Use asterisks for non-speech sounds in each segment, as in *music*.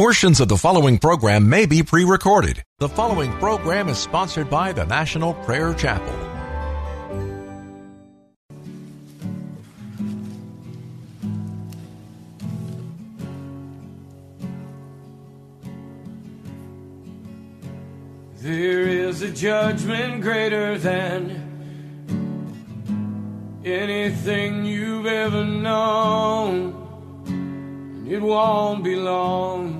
Portions of the following program may be pre recorded. The following program is sponsored by the National Prayer Chapel. There is a judgment greater than anything you've ever known. And it won't be long.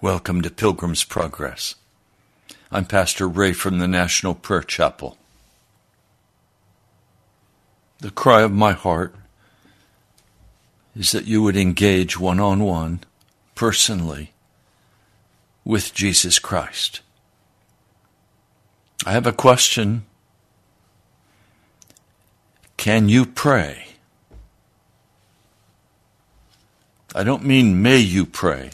Welcome to Pilgrim's Progress. I'm Pastor Ray from the National Prayer Chapel. The cry of my heart is that you would engage one on one, personally, with Jesus Christ. I have a question. Can you pray? I don't mean may you pray.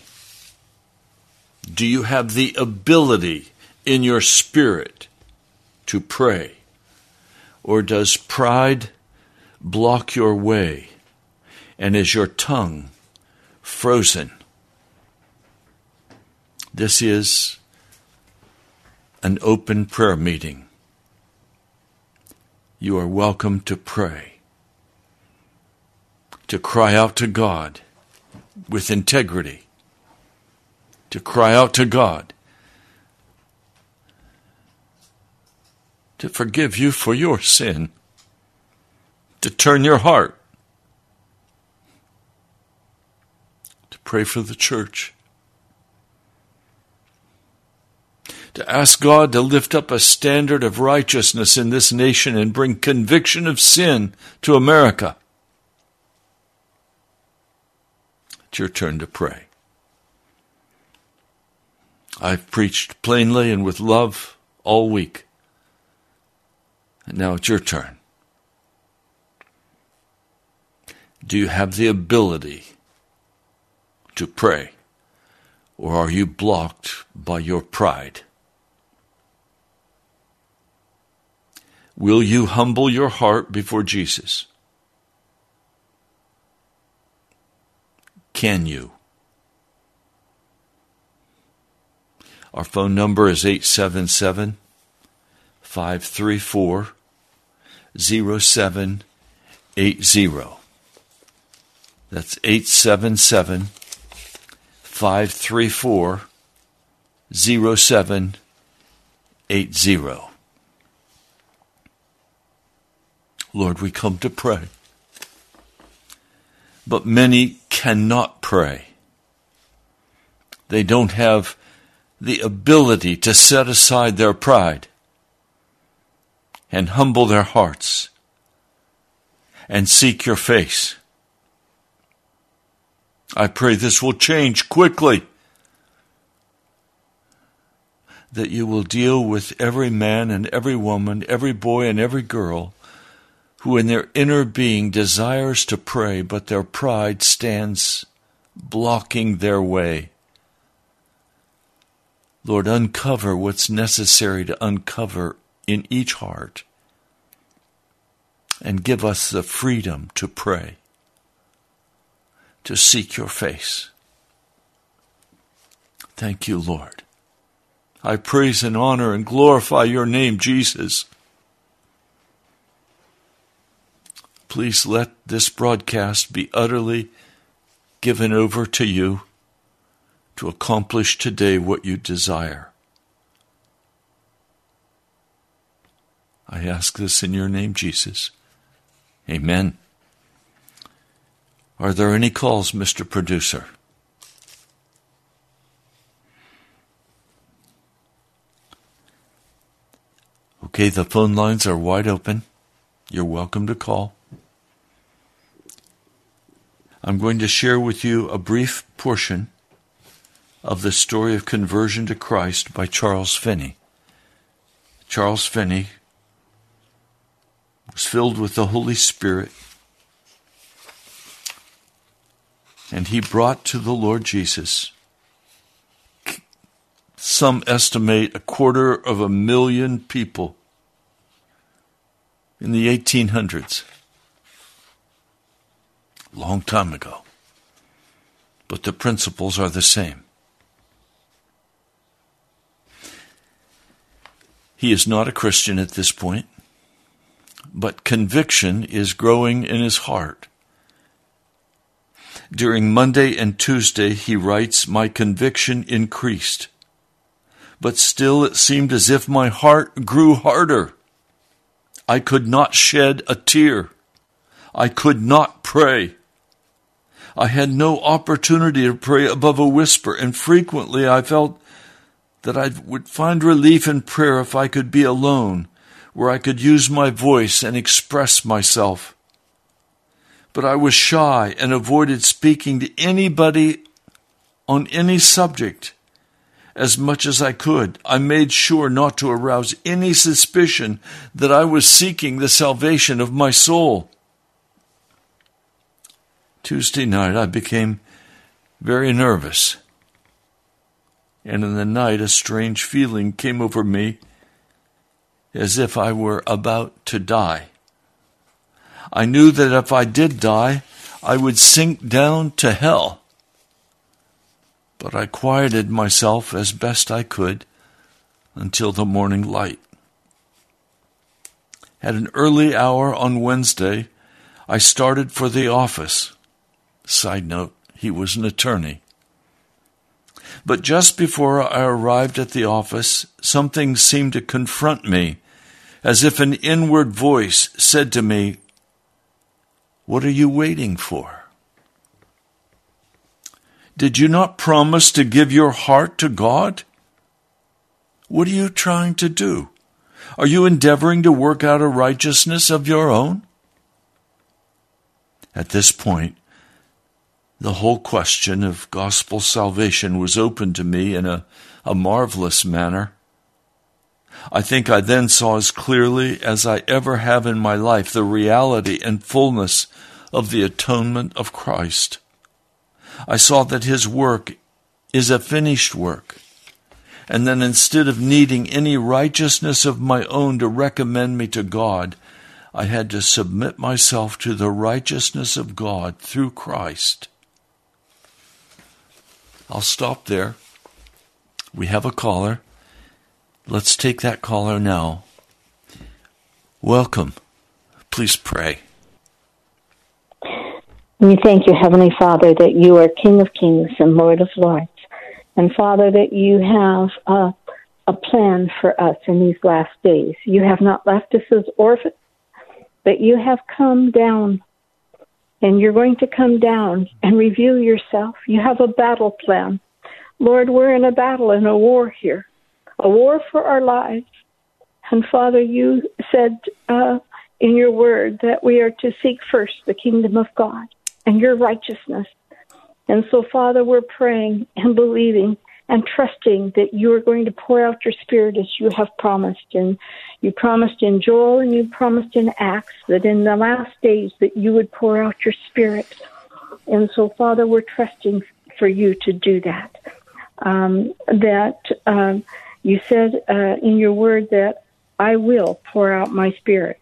Do you have the ability in your spirit to pray? Or does pride block your way? And is your tongue frozen? This is an open prayer meeting. You are welcome to pray, to cry out to God with integrity to cry out to God to forgive you for your sin, to turn your heart, to pray for the church, to ask God to lift up a standard of righteousness in this nation and bring conviction of sin to America. It's your turn to pray. I've preached plainly and with love all week. And now it's your turn. Do you have the ability to pray? Or are you blocked by your pride? Will you humble your heart before Jesus? Can you? Our phone number is 877 534 0780. That's 877 534 0780. Lord, we come to pray. But many cannot pray. They don't have the ability to set aside their pride and humble their hearts and seek your face. I pray this will change quickly. That you will deal with every man and every woman, every boy and every girl who in their inner being desires to pray, but their pride stands blocking their way. Lord, uncover what's necessary to uncover in each heart and give us the freedom to pray, to seek your face. Thank you, Lord. I praise and honor and glorify your name, Jesus. Please let this broadcast be utterly given over to you to accomplish today what you desire. I ask this in your name, Jesus. Amen. Are there any calls, Mr. Producer? Okay, the phone lines are wide open. You're welcome to call. I'm going to share with you a brief portion of the story of conversion to Christ by Charles Finney. Charles Finney was filled with the Holy Spirit, and he brought to the Lord Jesus. Some estimate a quarter of a million people in the 1800s. Long time ago. But the principles are the same. He is not a Christian at this point, but conviction is growing in his heart. During Monday and Tuesday, he writes, My conviction increased, but still it seemed as if my heart grew harder. I could not shed a tear. I could not pray. I had no opportunity to pray above a whisper, and frequently I felt that I would find relief in prayer if I could be alone, where I could use my voice and express myself. But I was shy and avoided speaking to anybody on any subject as much as I could. I made sure not to arouse any suspicion that I was seeking the salvation of my soul. Tuesday night, I became very nervous. And in the night, a strange feeling came over me as if I were about to die. I knew that if I did die, I would sink down to hell. But I quieted myself as best I could until the morning light. At an early hour on Wednesday, I started for the office. Side note, he was an attorney. But just before I arrived at the office, something seemed to confront me, as if an inward voice said to me, What are you waiting for? Did you not promise to give your heart to God? What are you trying to do? Are you endeavoring to work out a righteousness of your own? At this point, the whole question of gospel salvation was opened to me in a, a marvelous manner. I think I then saw as clearly as I ever have in my life the reality and fullness of the atonement of Christ. I saw that his work is a finished work, and that instead of needing any righteousness of my own to recommend me to God, I had to submit myself to the righteousness of God through Christ. I'll stop there. We have a caller. Let's take that caller now. Welcome. Please pray. We thank you, Heavenly Father, that you are King of Kings and Lord of Lords. And Father, that you have a, a plan for us in these last days. You have not left us as orphans, but you have come down and you're going to come down and reveal yourself. You have a battle plan. Lord, we're in a battle and a war here, a war for our lives. And Father, you said uh, in your word that we are to seek first the kingdom of God and your righteousness. And so, Father, we're praying and believing and trusting that you are going to pour out your spirit as you have promised. And you promised in Joel and you promised in Acts that in the last days that you would pour out your spirit. And so, Father, we're trusting for you to do that. Um, that um, you said uh, in your word that I will pour out my spirit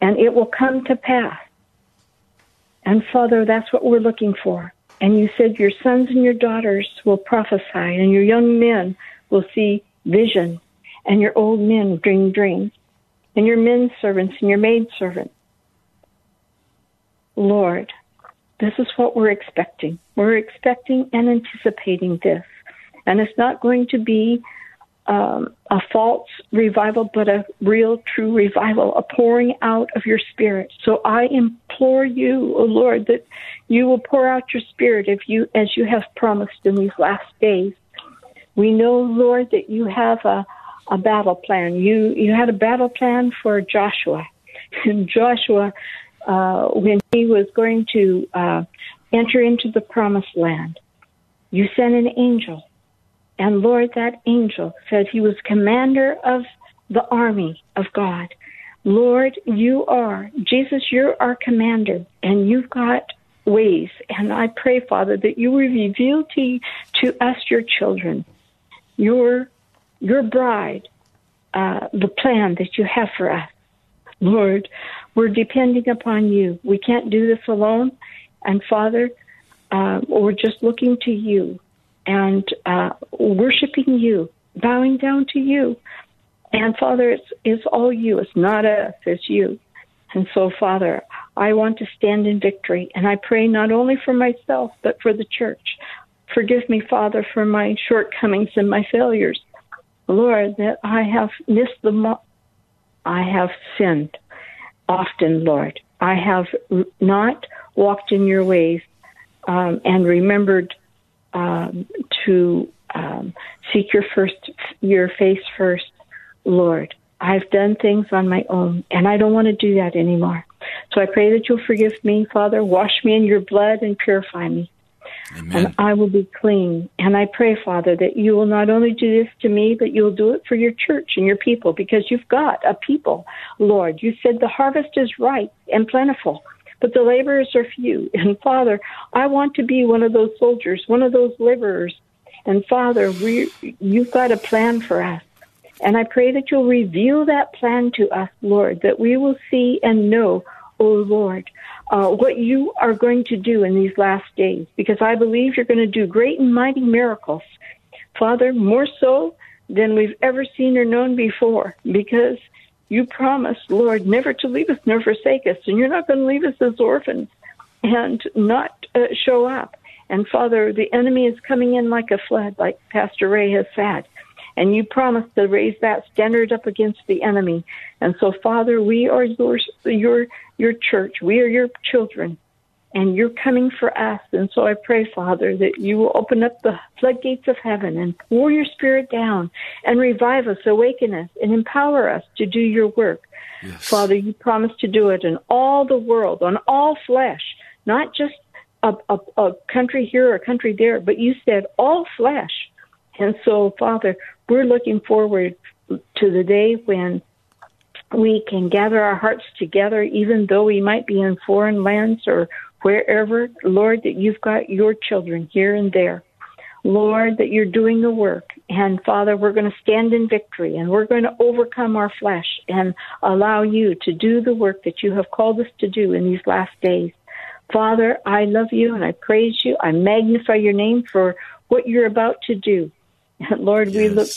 and it will come to pass. And Father, that's what we're looking for. And you said your sons and your daughters will prophesy, and your young men will see vision, and your old men dream dreams, and your men servants and your maid servants. Lord, this is what we're expecting. We're expecting and anticipating this. And it's not going to be um, a false revival, but a real, true revival, a pouring out of your spirit. So I implore you, O oh Lord, that you will pour out your spirit if you, as you have promised in these last days. We know, Lord, that you have a, a battle plan. You you had a battle plan for Joshua, *laughs* and Joshua, uh, when he was going to uh, enter into the promised land, you sent an angel and Lord, that angel said he was commander of the army of God. Lord, you are, Jesus, you're our commander, and you've got ways. And I pray, Father, that you reveal to, to us, your children, your, your bride, uh, the plan that you have for us. Lord, we're depending upon you. We can't do this alone. And Father, uh, we're just looking to you and uh, worshiping you, bowing down to you. And Father, it's, it's all you. It's not us, it's you. And so, Father, I want to stand in victory. And I pray not only for myself, but for the church. Forgive me, Father, for my shortcomings and my failures. Lord, that I have missed the mark. I have sinned often, Lord. I have not walked in your ways um, and remembered um, to um, seek your first your face first, Lord. I've done things on my own, and I don't want to do that anymore. So I pray that you'll forgive me, Father. Wash me in your blood and purify me. Amen. And I will be clean. And I pray, Father, that you will not only do this to me, but you'll do it for your church and your people because you've got a people, Lord. You said the harvest is ripe and plentiful, but the laborers are few. *laughs* And Father, I want to be one of those soldiers, one of those laborers. And Father, we, you've got a plan for us. And I pray that you'll reveal that plan to us, Lord, that we will see and know, oh Lord, uh, what you are going to do in these last days, because I believe you're going to do great and mighty miracles. Father, more so than we've ever seen or known before, because you promised, Lord, never to leave us nor forsake us, and you're not going to leave us as orphans and not uh, show up. And Father, the enemy is coming in like a flood, like Pastor Ray has said. And you promised to raise that standard up against the enemy. And so, Father, we are your, your, your church. We are your children. And you're coming for us. And so I pray, Father, that you will open up the floodgates of heaven and pour your spirit down and revive us, awaken us, and empower us to do your work. Yes. Father, you promised to do it in all the world, on all flesh, not just a, a, a country here or a country there, but you said all flesh. And so, Father, we're looking forward to the day when we can gather our hearts together, even though we might be in foreign lands or wherever, Lord, that you've got your children here and there. Lord, that you're doing the work. And Father, we're going to stand in victory and we're going to overcome our flesh and allow you to do the work that you have called us to do in these last days. Father, I love you and I praise you. I magnify your name for what you're about to do. *laughs* Lord, we look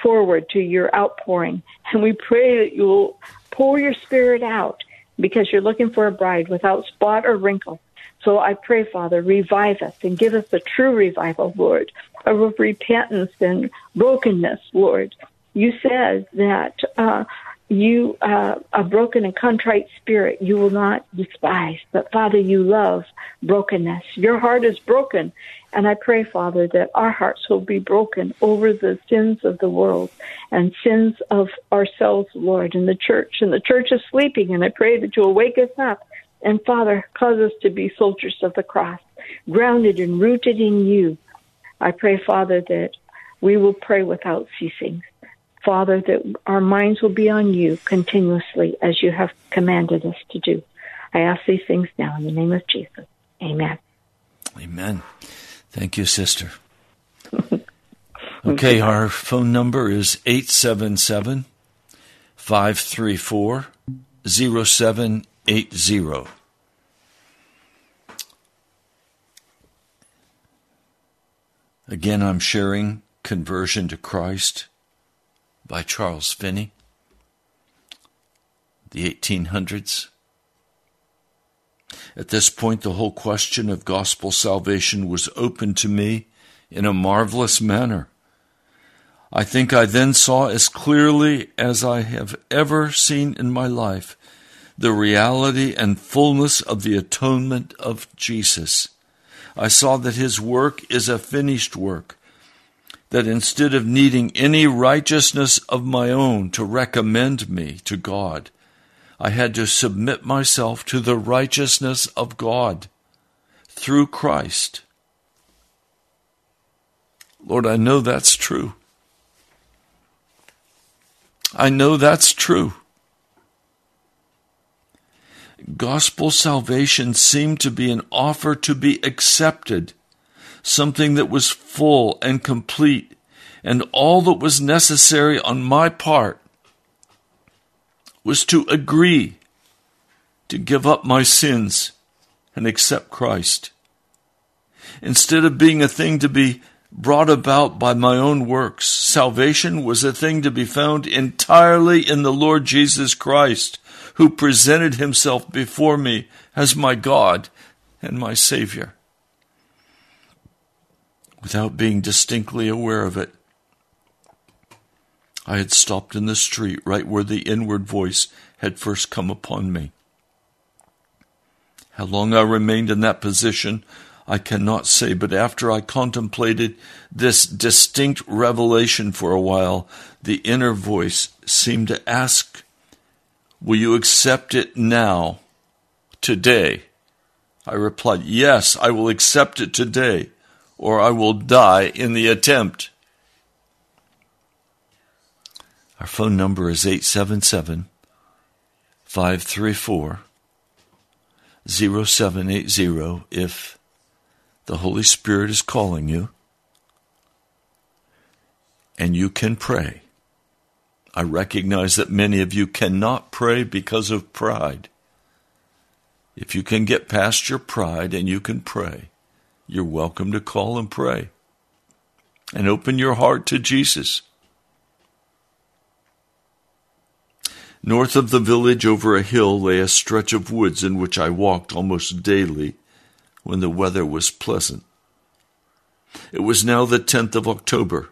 forward to your outpouring and we pray that you'll pour your spirit out because you're looking for a bride without spot or wrinkle. So I pray, Father, revive us and give us a true revival, Lord, of repentance and brokenness, Lord. You said that uh, you, uh, a broken and contrite spirit, you will not despise. But Father, you love brokenness. Your heart is broken. And I pray, Father, that our hearts will be broken over the sins of the world and sins of ourselves, Lord, and the church. And the church is sleeping, and I pray that you'll wake us up. And Father, cause us to be soldiers of the cross, grounded and rooted in you. I pray, Father, that we will pray without ceasing. Father, that our minds will be on you continuously as you have commanded us to do. I ask these things now in the name of Jesus. Amen. Amen. Thank you, sister. Okay, our phone number is 877 534 0780. Again, I'm sharing Conversion to Christ by Charles Finney, the 1800s. At this point, the whole question of gospel salvation was open to me in a marvelous manner. I think I then saw as clearly as I have ever seen in my life the reality and fullness of the atonement of Jesus. I saw that his work is a finished work, that instead of needing any righteousness of my own to recommend me to God, I had to submit myself to the righteousness of God through Christ. Lord, I know that's true. I know that's true. Gospel salvation seemed to be an offer to be accepted, something that was full and complete, and all that was necessary on my part was to agree to give up my sins and accept Christ. Instead of being a thing to be brought about by my own works, salvation was a thing to be found entirely in the Lord Jesus Christ, who presented himself before me as my God and my Savior. Without being distinctly aware of it, I had stopped in the street right where the inward voice had first come upon me. How long I remained in that position, I cannot say, but after I contemplated this distinct revelation for a while, the inner voice seemed to ask, Will you accept it now, today? I replied, Yes, I will accept it today, or I will die in the attempt. Our phone number is 877 534 0780 if the Holy Spirit is calling you and you can pray. I recognize that many of you cannot pray because of pride. If you can get past your pride and you can pray, you're welcome to call and pray. And open your heart to Jesus. North of the village, over a hill, lay a stretch of woods in which I walked almost daily when the weather was pleasant. It was now the 10th of October,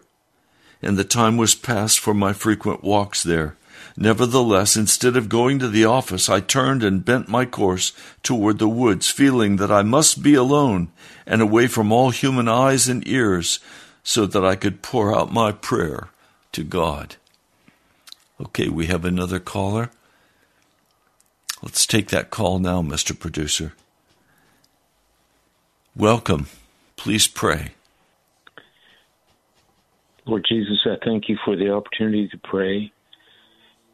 and the time was past for my frequent walks there. Nevertheless, instead of going to the office, I turned and bent my course toward the woods, feeling that I must be alone and away from all human eyes and ears so that I could pour out my prayer to God. Okay, we have another caller. Let's take that call now, Mr. Producer. Welcome. Please pray. Lord Jesus, I thank you for the opportunity to pray.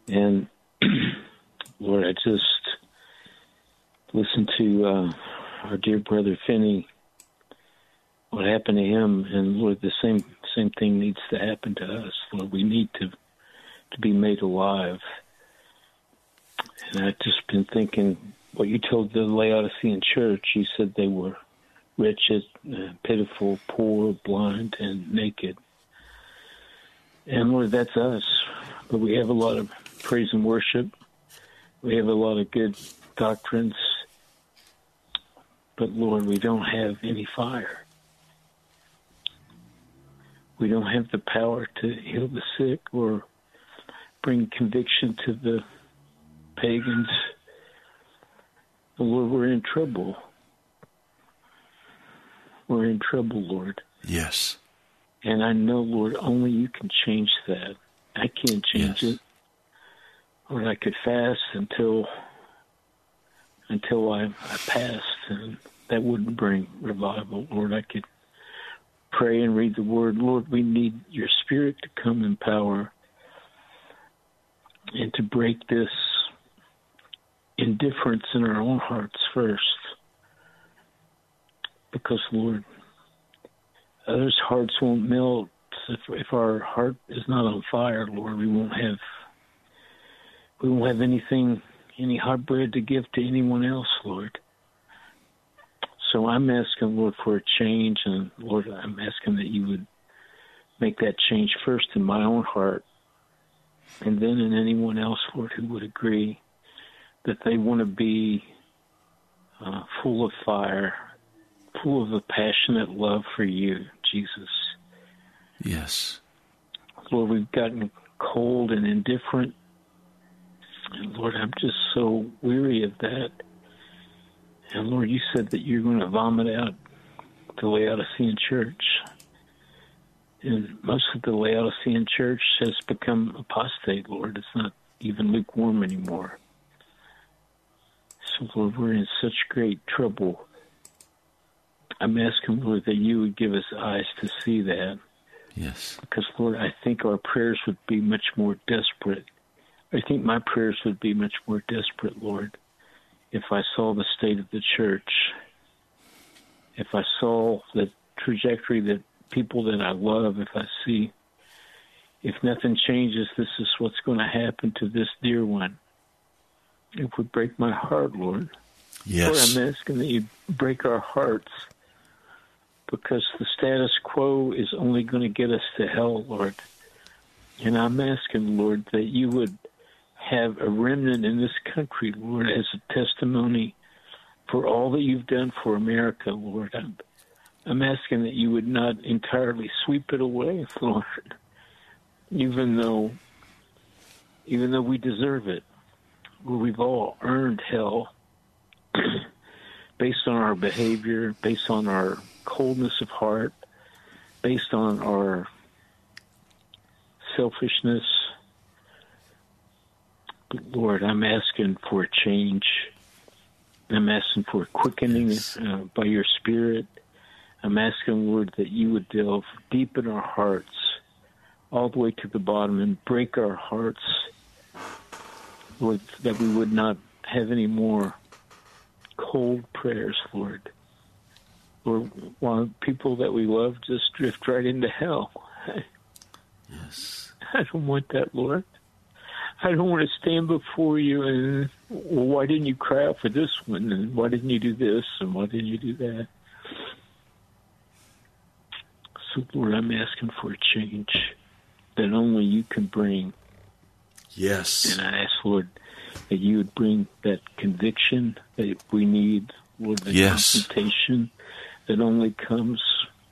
And *clears throat* Lord, I just listened to uh, our dear brother Finney, what happened to him, and Lord, the same same thing needs to happen to us. Lord, we need to to be made alive. And I've just been thinking what you told the Laodicean church. You said they were wretched, uh, pitiful, poor, blind, and naked. And Lord, that's us. But we have a lot of praise and worship. We have a lot of good doctrines. But Lord, we don't have any fire. We don't have the power to heal the sick or bring conviction to the pagans. Lord, we're in trouble. We're in trouble, Lord. Yes. And I know, Lord, only you can change that. I can't change yes. it. Lord, I could fast until until I, I passed, and that wouldn't bring revival. Lord, I could pray and read the Word. Lord, we need your Spirit to come in power and to break this indifference in our own hearts first. Because, Lord, others' hearts won't melt if, if our heart is not on fire, Lord. We won't have we won't have anything, any hot bread to give to anyone else, Lord. So I'm asking, Lord, for a change, and Lord, I'm asking that you would make that change first in my own heart and then in anyone else, Lord, who would agree that they want to be uh, full of fire, full of a passionate love for you, Jesus. Yes. Lord, we've gotten cold and indifferent. And Lord, I'm just so weary of that. And Lord, you said that you're going to vomit out the Laodicean church and most of the Laodicean church has become apostate, Lord. It's not even lukewarm anymore. So, Lord, we're in such great trouble. I'm asking, Lord, that you would give us eyes to see that. Yes. Because, Lord, I think our prayers would be much more desperate. I think my prayers would be much more desperate, Lord, if I saw the state of the church, if I saw the trajectory that people that I love, if I see, if nothing changes, this is what's going to happen to this dear one. It would break my heart, Lord. Yes. Lord, I'm asking that you break our hearts because the status quo is only going to get us to hell, Lord. And I'm asking, Lord, that you would have a remnant in this country, Lord, as a testimony for all that you've done for America, Lord. I'm, I'm asking that you would not entirely sweep it away, *laughs* Lord, even though, even though we deserve it. We've all earned hell. *clears throat* based on our behavior, based on our coldness of heart, based on our selfishness. But Lord, I'm asking for a change. I'm asking for a quickening uh, by your Spirit. I'm asking, Lord, that you would delve deep in our hearts, all the way to the bottom, and break our hearts, Lord, that we would not have any more cold prayers, Lord. Lord, while people that we love just drift right into hell. Yes. *laughs* I don't want that, Lord. I don't want to stand before you and, well, why didn't you cry out for this one? And why didn't you do this? And why didn't you do that? So, Lord, I'm asking for a change that only you can bring. Yes. And I ask, Lord, that you would bring that conviction that we need, Lord, the Yes. confrontation that only comes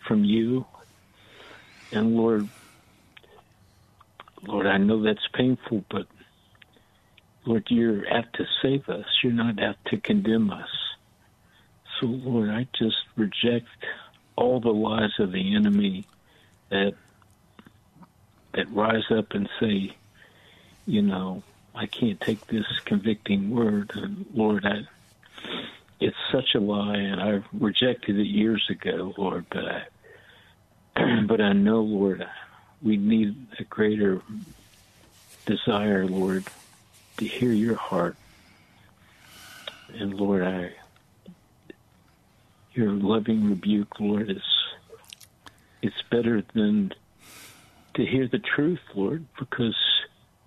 from you. And Lord, Lord, I know that's painful, but Lord, you're out to save us. You're not out to condemn us. So, Lord, I just reject all the lies of the enemy that that rise up and say, you know, I can't take this convicting word. And Lord, I, it's such a lie, and I rejected it years ago, Lord. But I, *clears throat* but I know, Lord, we need a greater desire, Lord, to hear your heart. And Lord, I, your loving rebuke, Lord, is it's better than to hear the truth, Lord, because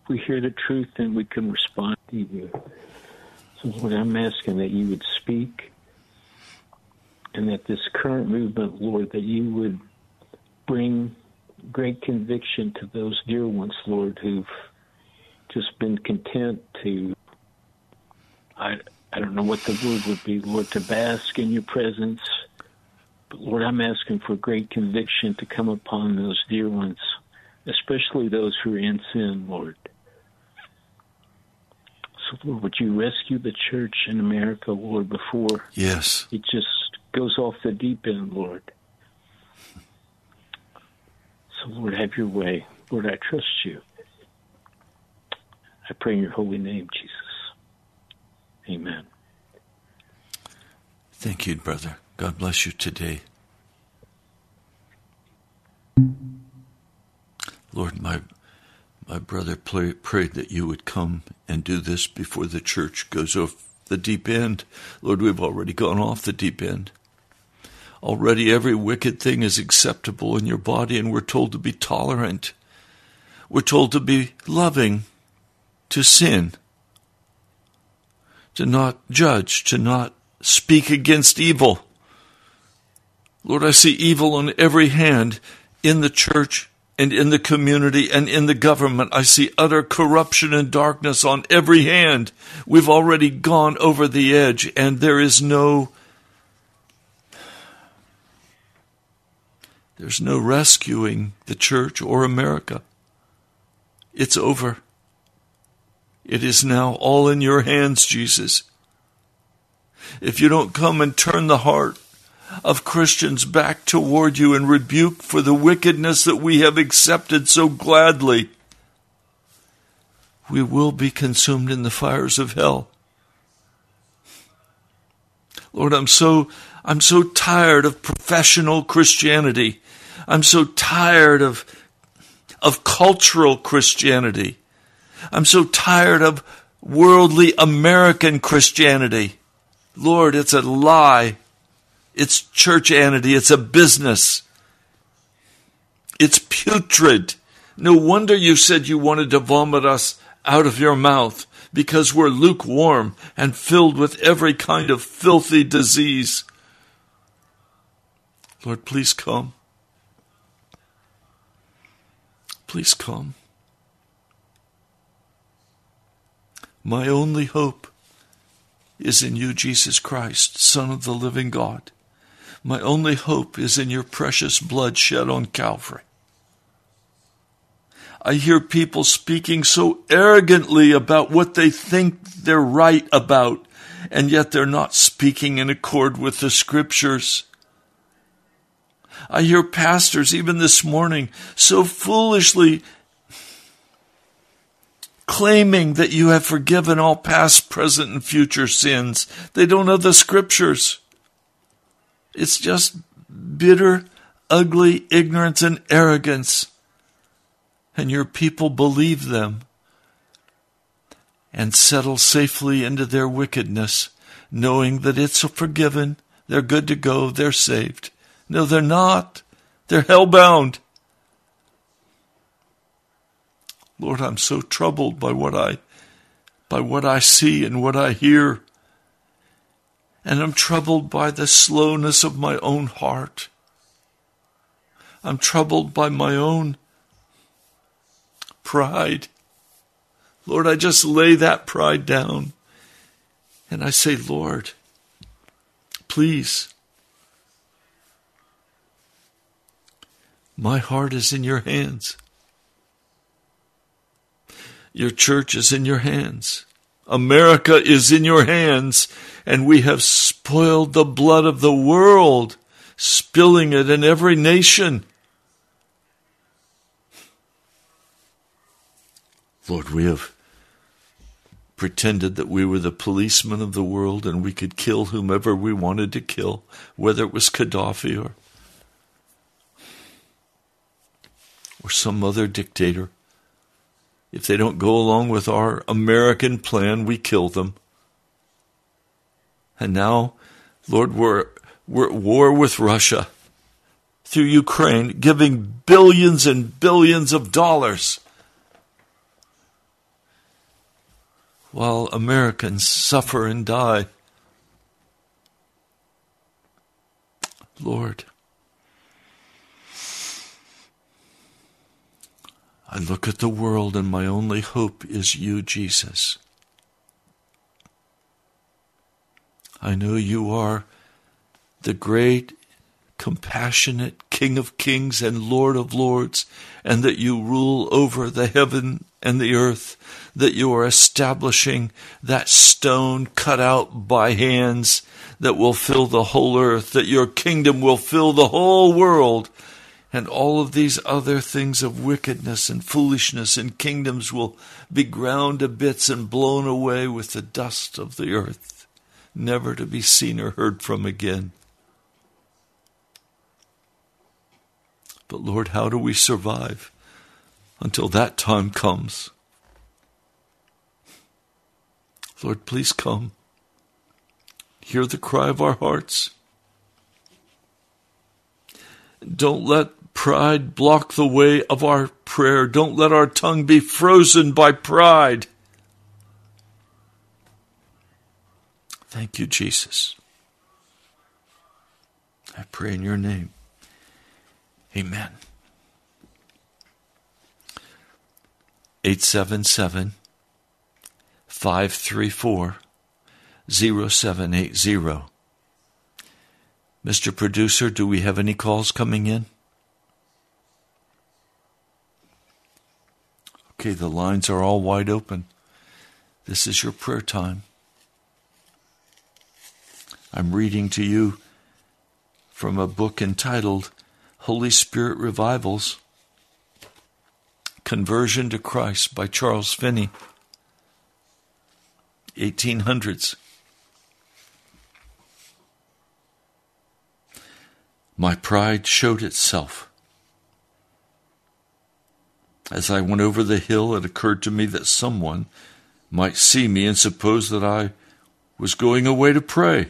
we hear the truth and we can respond to you. Lord, I'm asking that you would speak and that this current movement, Lord, that you would bring great conviction to those dear ones, Lord, who've just been content to, I, I don't know what the word would be, Lord, to bask in your presence. But Lord, I'm asking for great conviction to come upon those dear ones, especially those who are in sin, Lord. Lord, would you rescue the church in America, Lord, before Yes. it just goes off the deep end, Lord? So, Lord, have your way. Lord, I trust you. I pray in your holy name, Jesus. Amen. Thank you, brother. God bless you today. Lord, my my brother pray, prayed that you would come and do this before the church goes off the deep end. Lord, we've already gone off the deep end. Already every wicked thing is acceptable in your body, and we're told to be tolerant. We're told to be loving to sin, to not judge, to not speak against evil. Lord, I see evil on every hand in the church and in the community and in the government. I see utter corruption and darkness on every hand. We've already gone over the edge, and there is no there's no rescuing the church or America. It's over. It is now all in your hands, Jesus. If you don't come and turn the heart of Christians back toward you and rebuke for the wickedness that we have accepted so gladly, we will be consumed in the fires of hell. Lord, I'm so I'm so tired of professional Christianity. I'm so tired of of cultural Christianity. I'm so tired of worldly American Christianity. Lord, it's a lie. It's churchanity. It's a business. It's putrid. No wonder you said you wanted to vomit us out of your mouth because we're lukewarm and filled with every kind of filthy disease. Lord, please come. Please come. My only hope is in you, Jesus Christ, Son of the living God. My only hope is in your precious blood shed on Calvary. I hear people speaking so arrogantly about what they think they're right about, and yet they're not speaking in accord with the scriptures. I hear pastors, even this morning, so foolishly claiming that you have forgiven all past, present, and future sins. They don't know the scriptures. It's just bitter, ugly ignorance and arrogance. And your people believe them and settle safely into their wickedness, knowing that it's forgiven, they're good to go, they're saved. No, they're not. They're hellbound. Lord, I'm so troubled by what I by what I see and what I hear. And I'm troubled by the slowness of my own heart. I'm troubled by my own pride. Lord, I just lay that pride down and I say, Lord, please, my heart is in your hands. Your church is in your hands. America is in your hands, and we have spoiled the blood of the world, spilling it in every nation. Lord, we have pretended that we were the policemen of the world and we could kill whomever we wanted to kill, whether it was Gaddafi or, or some other dictator. If they don't go along with our American plan, we kill them. And now, Lord, we're, we're at war with Russia through Ukraine, giving billions and billions of dollars. While Americans suffer and die. Lord, I look at the world and my only hope is you, Jesus. I know you are the great, compassionate King of kings and Lord of lords, and that you rule over the heaven and the earth, that you are establishing that stone cut out by hands that will fill the whole earth, that your kingdom will fill the whole world and all of these other things of wickedness and foolishness and kingdoms will be ground to bits and blown away with the dust of the earth, never to be seen or heard from again. But Lord, how do we survive until that time comes? Lord, please come. Hear the cry of our hearts. Don't let pride block the way of our prayer. Don't let our tongue be frozen by pride. Thank you, Jesus. I pray in your name. Amen. 877 534 0780. Mr. Producer, do we have any calls coming in? Okay, the lines are all wide open. This is your prayer time. I'm reading to you from a book entitled Holy Spirit Revivals Conversion to Christ by Charles Finney, 1800s. My pride showed itself as I went over the hill, it occurred to me that someone might see me and suppose that I was going away to pray.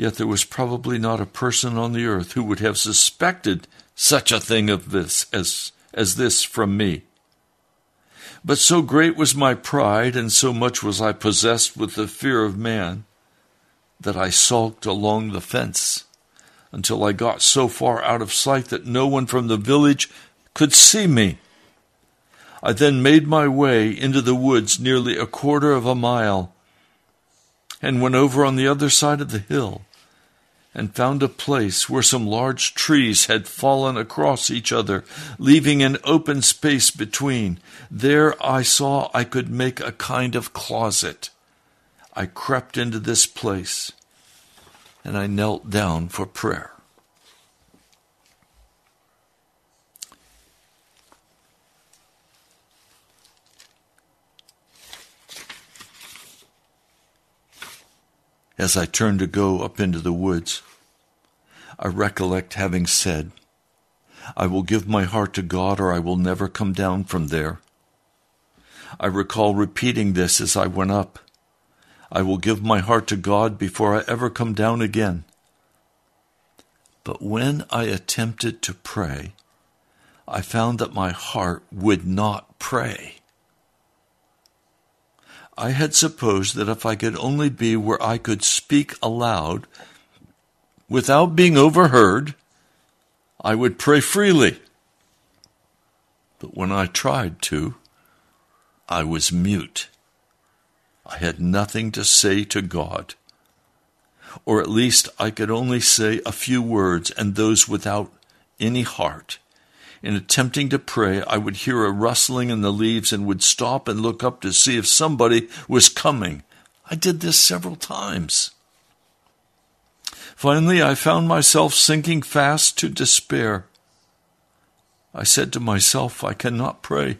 Yet there was probably not a person on the earth who would have suspected such a thing of this as, as this from me. But so great was my pride, and so much was I possessed with the fear of man, that I sulked along the fence until I got so far out of sight that no one from the village could see me. I then made my way into the woods nearly a quarter of a mile and went over on the other side of the hill and found a place where some large trees had fallen across each other, leaving an open space between. There I saw I could make a kind of closet. I crept into this place and I knelt down for prayer. As I turned to go up into the woods, I recollect having said, I will give my heart to God or I will never come down from there. I recall repeating this as I went up. I will give my heart to God before I ever come down again. But when I attempted to pray, I found that my heart would not pray. I had supposed that if I could only be where I could speak aloud without being overheard, I would pray freely. But when I tried to, I was mute. I had nothing to say to God. Or at least I could only say a few words, and those without any heart. In attempting to pray, I would hear a rustling in the leaves and would stop and look up to see if somebody was coming. I did this several times. Finally, I found myself sinking fast to despair. I said to myself, I cannot pray.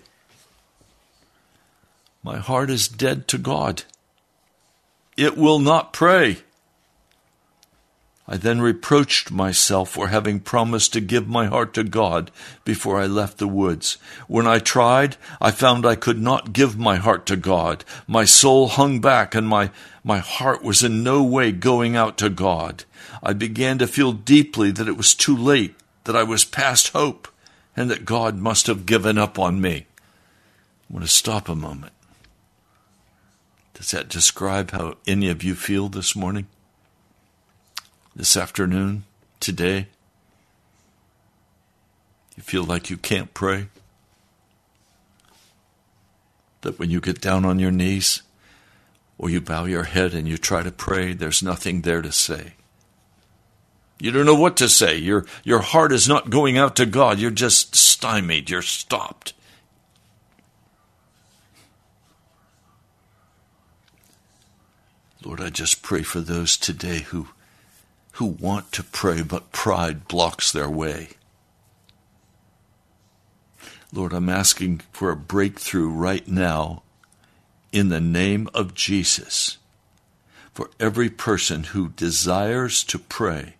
My heart is dead to God. It will not pray. I then reproached myself for having promised to give my heart to God before I left the woods. When I tried, I found I could not give my heart to God. My soul hung back and my, my heart was in no way going out to God. I began to feel deeply that it was too late, that I was past hope, and that God must have given up on me. I want to stop a moment. Does that describe how any of you feel this morning? This afternoon? Today? You feel like you can't pray? That when you get down on your knees or you bow your head and you try to pray, there's nothing there to say. You don't know what to say. Your, your heart is not going out to God. You're just stymied. You're stopped. Lord, I just pray for those today who, who want to pray, but pride blocks their way. Lord, I'm asking for a breakthrough right now in the name of Jesus for every person who desires to pray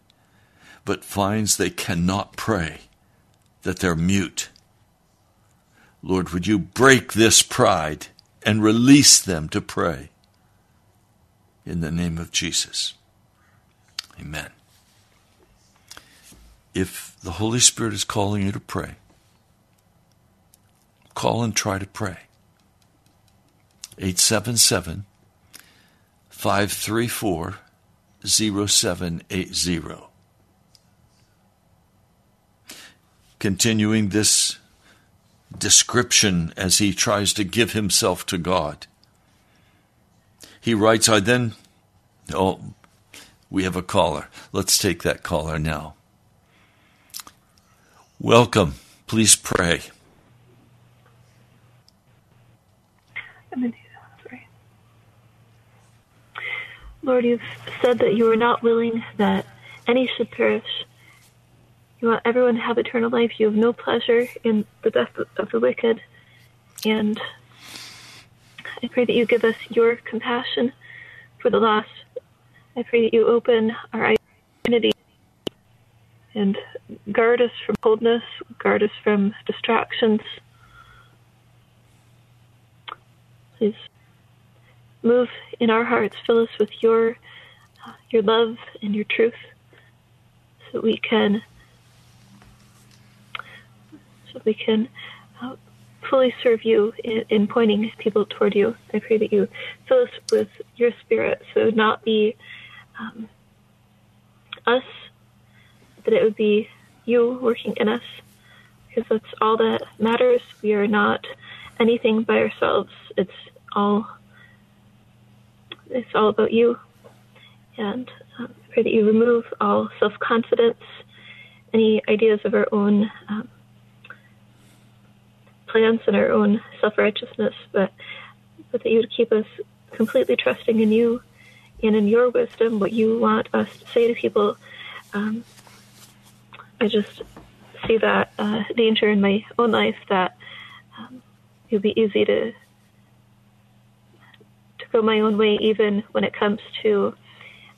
but finds they cannot pray, that they're mute. Lord, would you break this pride and release them to pray? In the name of Jesus. Amen. If the Holy Spirit is calling you to pray, call and try to pray. 877 534 0780. continuing this description as he tries to give himself to God. He writes, I then, oh, we have a caller. Let's take that caller now. Welcome. Please pray. Lord, you've said that you are not willing that any should perish, you want everyone to have eternal life. You have no pleasure in the death of the wicked. And I pray that you give us your compassion for the lost. I pray that you open our identity and guard us from coldness, guard us from distractions. Please move in our hearts, fill us with your your love and your truth, so that we can so we can uh, fully serve you in, in, pointing people toward you. I pray that you fill us with your spirit, so not be um, us, that it would be you working in us, because that's all that matters. We are not anything by ourselves. It's all it's all about you, and um, I pray that you remove all self confidence, any ideas of our own. Um, plans and our own self righteousness, but but that you would keep us completely trusting in you and in your wisdom, what you want us to say to people. Um, I just see that uh, danger in my own life that um, it would be easy to to go my own way, even when it comes to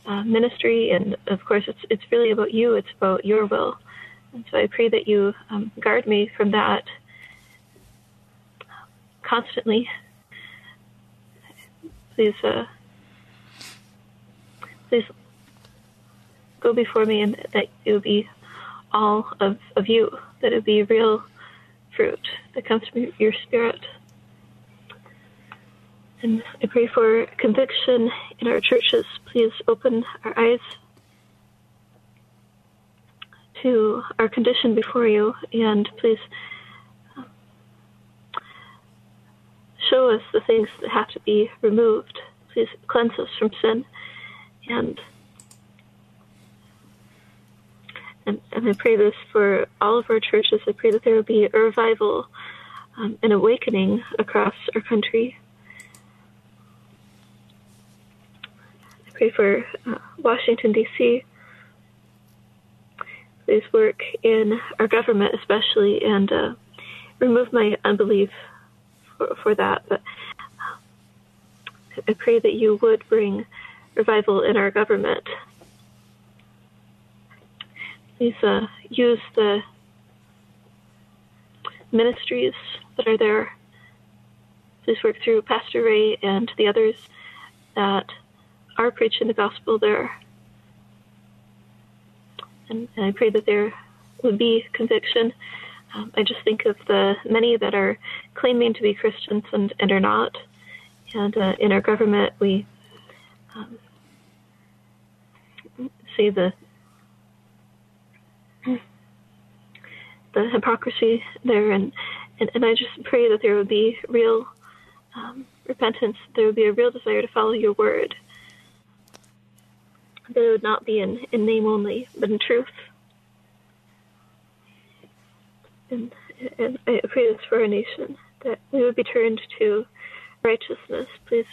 uh, ministry. And of course, it's it's really about you. It's about your will. And so I pray that you um, guard me from that constantly. Please, uh, please go before me, and that it will be all of, of you, that it would be real fruit that comes from your spirit. And I pray for conviction in our churches. Please open our eyes to our condition before you, and please um, show us the things that have to be removed. Please cleanse us from sin, and and, I pray this for all of our churches. I pray that there will be a revival, um, an awakening across our country. I pray for uh, Washington D.C please work in our government, especially, and uh, remove my unbelief for, for that. But I pray that you would bring revival in our government. Please uh, use the ministries that are there. Please work through Pastor Ray and the others that are preaching the gospel there and, and I pray that there would be conviction. Um, I just think of the many that are claiming to be Christians and, and are not. And uh, in our government, we um, see the the hypocrisy there, and, and, and I just pray that there would be real um, repentance. There would be a real desire to follow your word, that it would not be in, in name only, but in truth. And, and I pray this for our nation, that we would be turned to righteousness. Please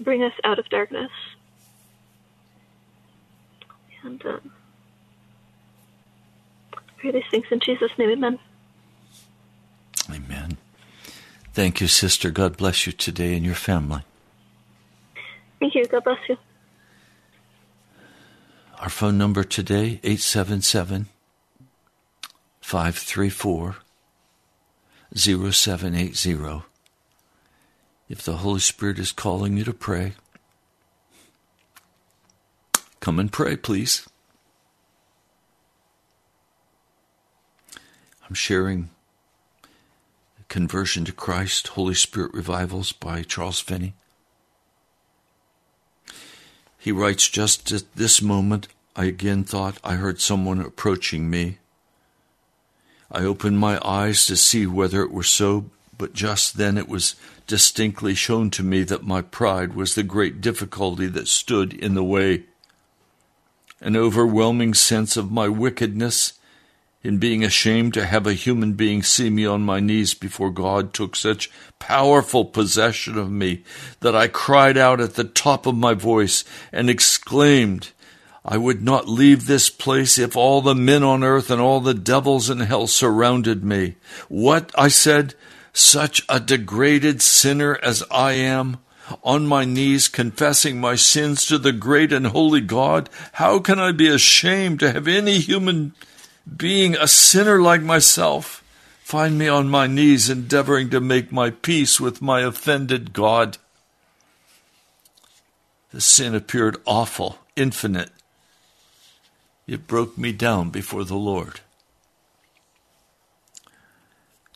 bring us out of darkness. And um, pray these things in Jesus' name, amen. Amen. Thank you, sister. God bless you today and your family. Thank you. God bless you. Our phone number today, 877 534 0780. If the Holy Spirit is calling you to pray, come and pray, please. I'm sharing Conversion to Christ, Holy Spirit Revivals by Charles Finney. He writes, Just at this moment, I again thought I heard someone approaching me. I opened my eyes to see whether it were so, but just then it was distinctly shown to me that my pride was the great difficulty that stood in the way. An overwhelming sense of my wickedness in being ashamed to have a human being see me on my knees before God took such powerful possession of me that I cried out at the top of my voice and exclaimed, I would not leave this place if all the men on earth and all the devils in hell surrounded me. What? I said, such a degraded sinner as I am, on my knees confessing my sins to the great and holy God, how can I be ashamed to have any human being a sinner like myself, find me on my knees endeavoring to make my peace with my offended God. The sin appeared awful, infinite. It broke me down before the Lord.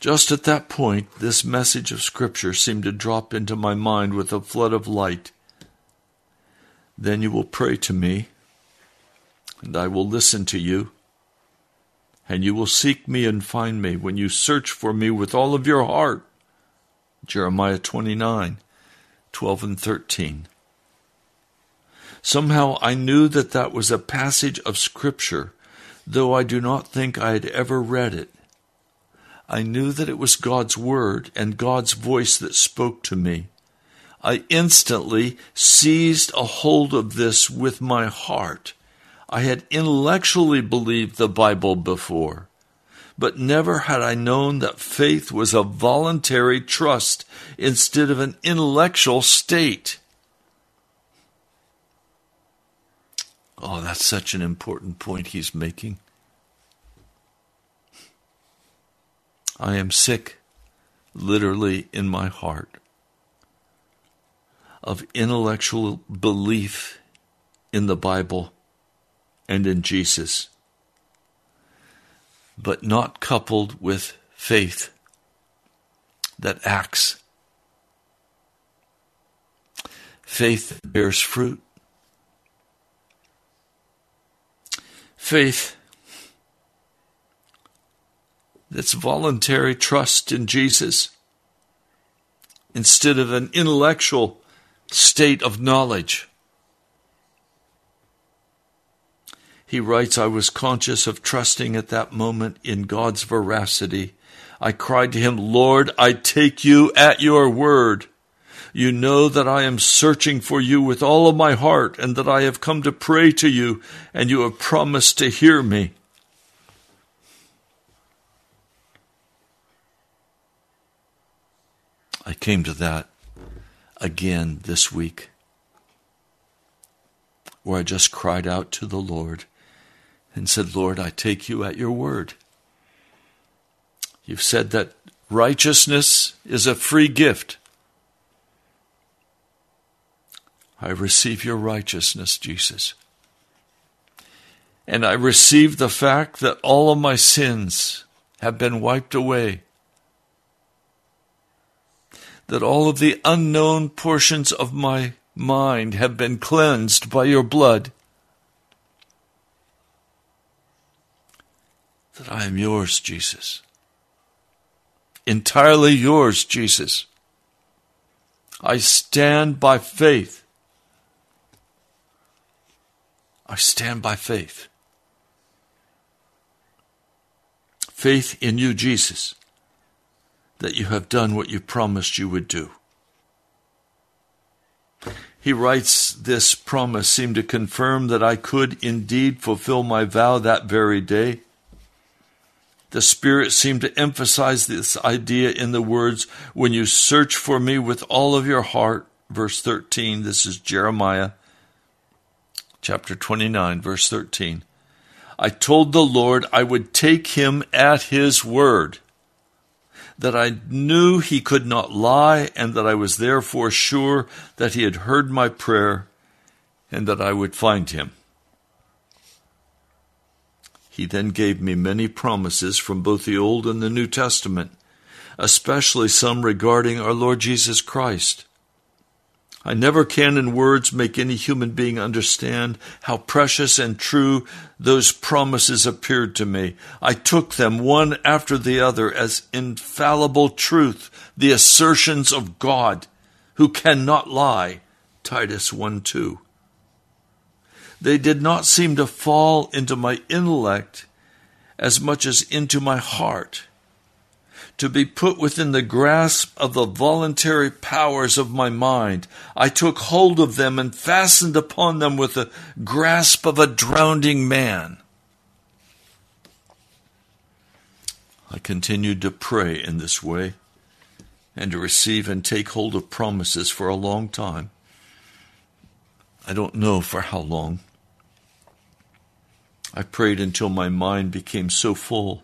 Just at that point, this message of Scripture seemed to drop into my mind with a flood of light. Then you will pray to me, and I will listen to you and you will seek me and find me when you search for me with all of your heart. Jeremiah 29, 12 and 13. Somehow I knew that that was a passage of Scripture, though I do not think I had ever read it. I knew that it was God's Word and God's voice that spoke to me. I instantly seized a hold of this with my heart. I had intellectually believed the Bible before, but never had I known that faith was a voluntary trust instead of an intellectual state. Oh, that's such an important point he's making. I am sick, literally, in my heart of intellectual belief in the Bible and in Jesus, but not coupled with faith that acts. Faith bears fruit. Faith that's voluntary trust in Jesus instead of an intellectual state of knowledge. He writes, I was conscious of trusting at that moment in God's veracity. I cried to him, Lord, I take you at your word. You know that I am searching for you with all of my heart and that I have come to pray to you and you have promised to hear me. I came to that again this week, where I just cried out to the Lord and said, Lord, I take you at your word. You've said that righteousness is a free gift. I receive your righteousness, Jesus. And I receive the fact that all of my sins have been wiped away that all of the unknown portions of my mind have been cleansed by your blood. That I am yours, Jesus. Entirely yours, Jesus. I stand by faith. I stand by faith. Faith in you, Jesus that you have done what you promised you would do. He writes, This promise seemed to confirm that I could indeed fulfill my vow that very day. The Spirit seemed to emphasize this idea in the words, When you search for me with all of your heart, verse 13. This is Jeremiah chapter 29, verse 13. I told the Lord I would take him at his word that I knew he could not lie, and that I was therefore sure that he had heard my prayer and that I would find him. He then gave me many promises from both the Old and the New Testament, especially some regarding our Lord Jesus Christ. I never can in words make any human being understand how precious and true those promises appeared to me. I took them one after the other as infallible truth, the assertions of God, who cannot lie. Titus 1 2. They did not seem to fall into my intellect as much as into my heart to be put within the grasp of the voluntary powers of my mind. I took hold of them and fastened upon them with the grasp of a drowning man. I continued to pray in this way and to receive and take hold of promises for a long time. I don't know for how long. I prayed until my mind became so full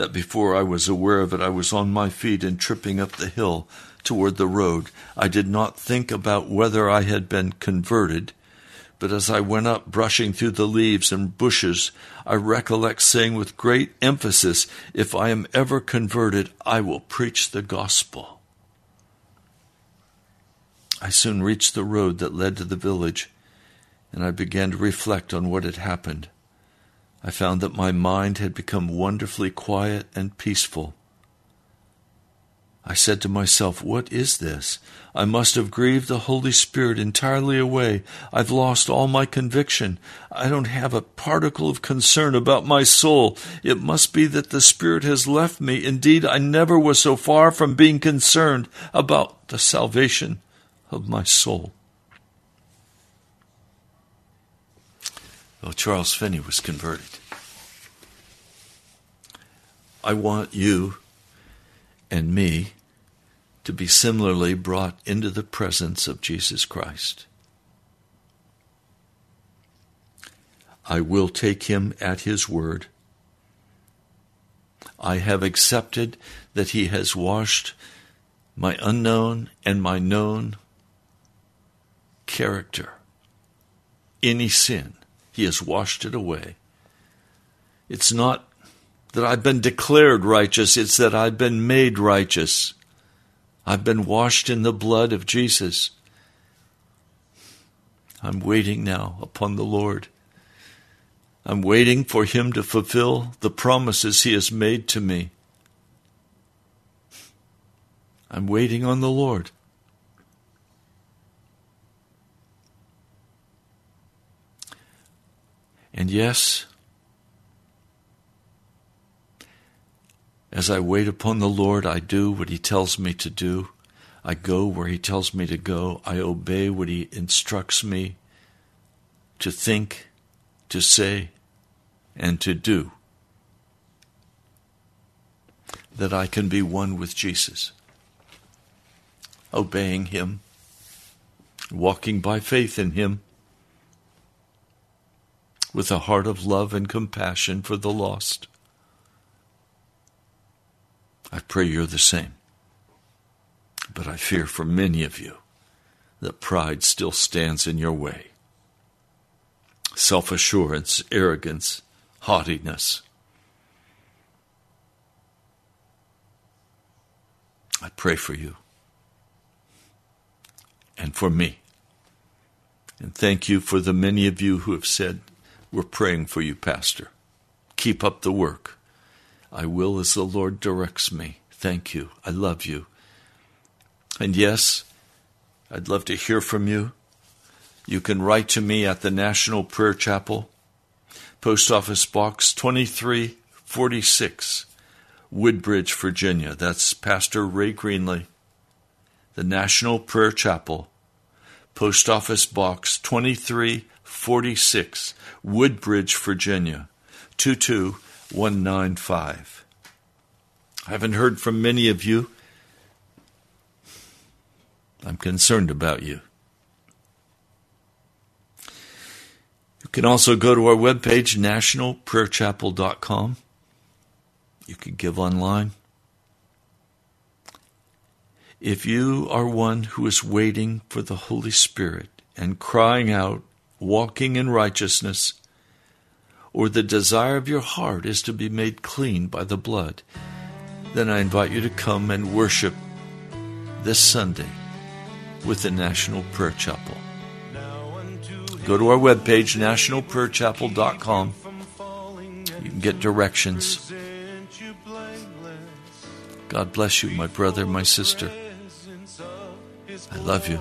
that before I was aware of it, I was on my feet and tripping up the hill toward the road. I did not think about whether I had been converted, but as I went up, brushing through the leaves and bushes, I recollect saying with great emphasis, If I am ever converted, I will preach the gospel. I soon reached the road that led to the village, and I began to reflect on what had happened. I found that my mind had become wonderfully quiet and peaceful. I said to myself, What is this? I must have grieved the Holy Spirit entirely away. I've lost all my conviction. I don't have a particle of concern about my soul. It must be that the Spirit has left me. Indeed, I never was so far from being concerned about the salvation of my soul. Well, Charles Finney was converted. I want you and me to be similarly brought into the presence of Jesus Christ. I will take him at his word. I have accepted that he has washed my unknown and my known character. Any sin, he has washed it away. It's not that I've been declared righteous, it's that I've been made righteous. I've been washed in the blood of Jesus. I'm waiting now upon the Lord. I'm waiting for Him to fulfill the promises He has made to me. I'm waiting on the Lord. And yes, as I wait upon the Lord, I do what He tells me to do. I go where He tells me to go. I obey what He instructs me to think, to say, and to do. That I can be one with Jesus obeying Him, walking by faith in Him, with a heart of love and compassion for the lost. I pray you're the same. But I fear for many of you that pride still stands in your way. Self assurance, arrogance, haughtiness. I pray for you and for me. And thank you for the many of you who have said, We're praying for you, Pastor. Keep up the work. I will as the Lord directs me. Thank you. I love you. And yes, I'd love to hear from you. You can write to me at the National Prayer Chapel, Post Office Box 2346, Woodbridge, Virginia. That's Pastor Ray Greenley, the National Prayer Chapel, Post Office Box 2346, Woodbridge, Virginia 22195. I haven't heard from many of you. I'm concerned about you. You can also go to our webpage, nationalprayerchapel.com. You can give online. If you are one who is waiting for the Holy Spirit and crying out, walking in righteousness, or the desire of your heart is to be made clean by the blood, then I invite you to come and worship this Sunday with the National Prayer Chapel. Go to our webpage, nationalprayerchapel.com. You can get directions. God bless you, my brother, my sister. I love you.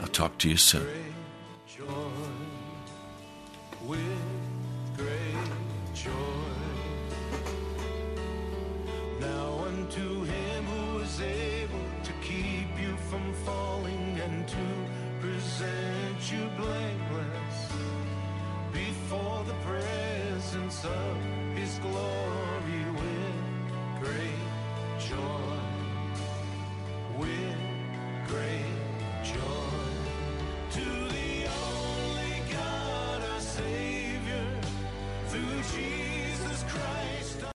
I'll talk to you soon.